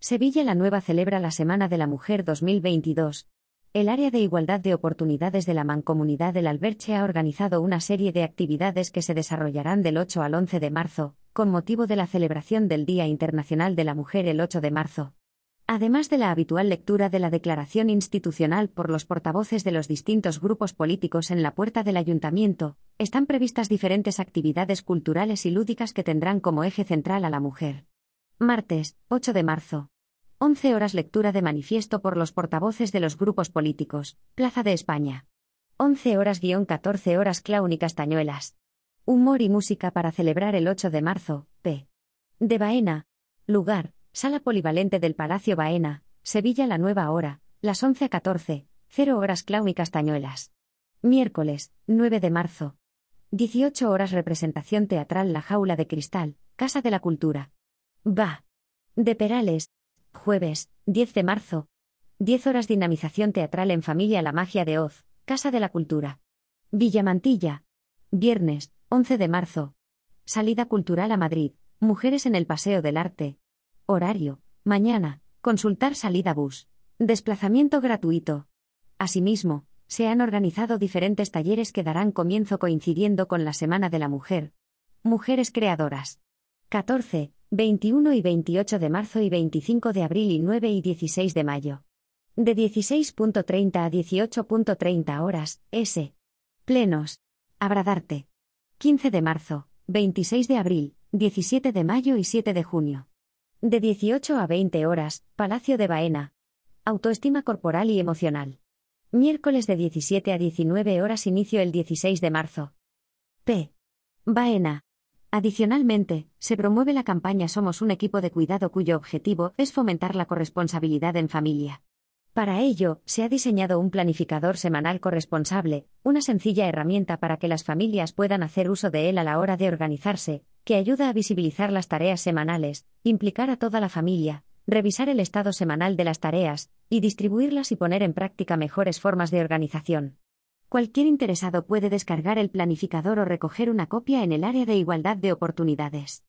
Sevilla la Nueva celebra la Semana de la Mujer 2022. El área de igualdad de oportunidades de la Mancomunidad del Alberche ha organizado una serie de actividades que se desarrollarán del 8 al 11 de marzo, con motivo de la celebración del Día Internacional de la Mujer el 8 de marzo. Además de la habitual lectura de la declaración institucional por los portavoces de los distintos grupos políticos en la puerta del ayuntamiento, están previstas diferentes actividades culturales y lúdicas que tendrán como eje central a la mujer. Martes, 8 de marzo. 11 horas lectura de manifiesto por los portavoces de los grupos políticos, Plaza de España. 11 horas guion 14 horas clown y castañuelas. Humor y música para celebrar el 8 de marzo, P. De Baena. Lugar, Sala Polivalente del Palacio Baena, Sevilla la Nueva Hora, las 11 a 14, 0 horas clown y castañuelas. Miércoles, 9 de marzo. 18 horas representación teatral La Jaula de Cristal, Casa de la Cultura. Va. De Perales. Jueves, 10 de marzo. 10 horas dinamización teatral en familia La Magia de Oz, Casa de la Cultura. Villamantilla. Viernes, 11 de marzo. Salida cultural a Madrid. Mujeres en el Paseo del Arte. Horario. Mañana. Consultar salida bus. Desplazamiento gratuito. Asimismo, se han organizado diferentes talleres que darán comienzo coincidiendo con la Semana de la Mujer. Mujeres Creadoras. 14, 21 y 28 de marzo y 25 de abril y 9 y 16 de mayo. De 16.30 a 18.30 horas, S. Plenos. Abradarte. 15 de marzo, 26 de abril, 17 de mayo y 7 de junio. De 18 a 20 horas, Palacio de Baena. Autoestima corporal y emocional. Miércoles de 17 a 19 horas inicio el 16 de marzo. P. Baena. Adicionalmente, se promueve la campaña Somos un equipo de cuidado cuyo objetivo es fomentar la corresponsabilidad en familia. Para ello, se ha diseñado un planificador semanal corresponsable, una sencilla herramienta para que las familias puedan hacer uso de él a la hora de organizarse, que ayuda a visibilizar las tareas semanales, implicar a toda la familia, revisar el estado semanal de las tareas, y distribuirlas y poner en práctica mejores formas de organización. Cualquier interesado puede descargar el planificador o recoger una copia en el área de igualdad de oportunidades.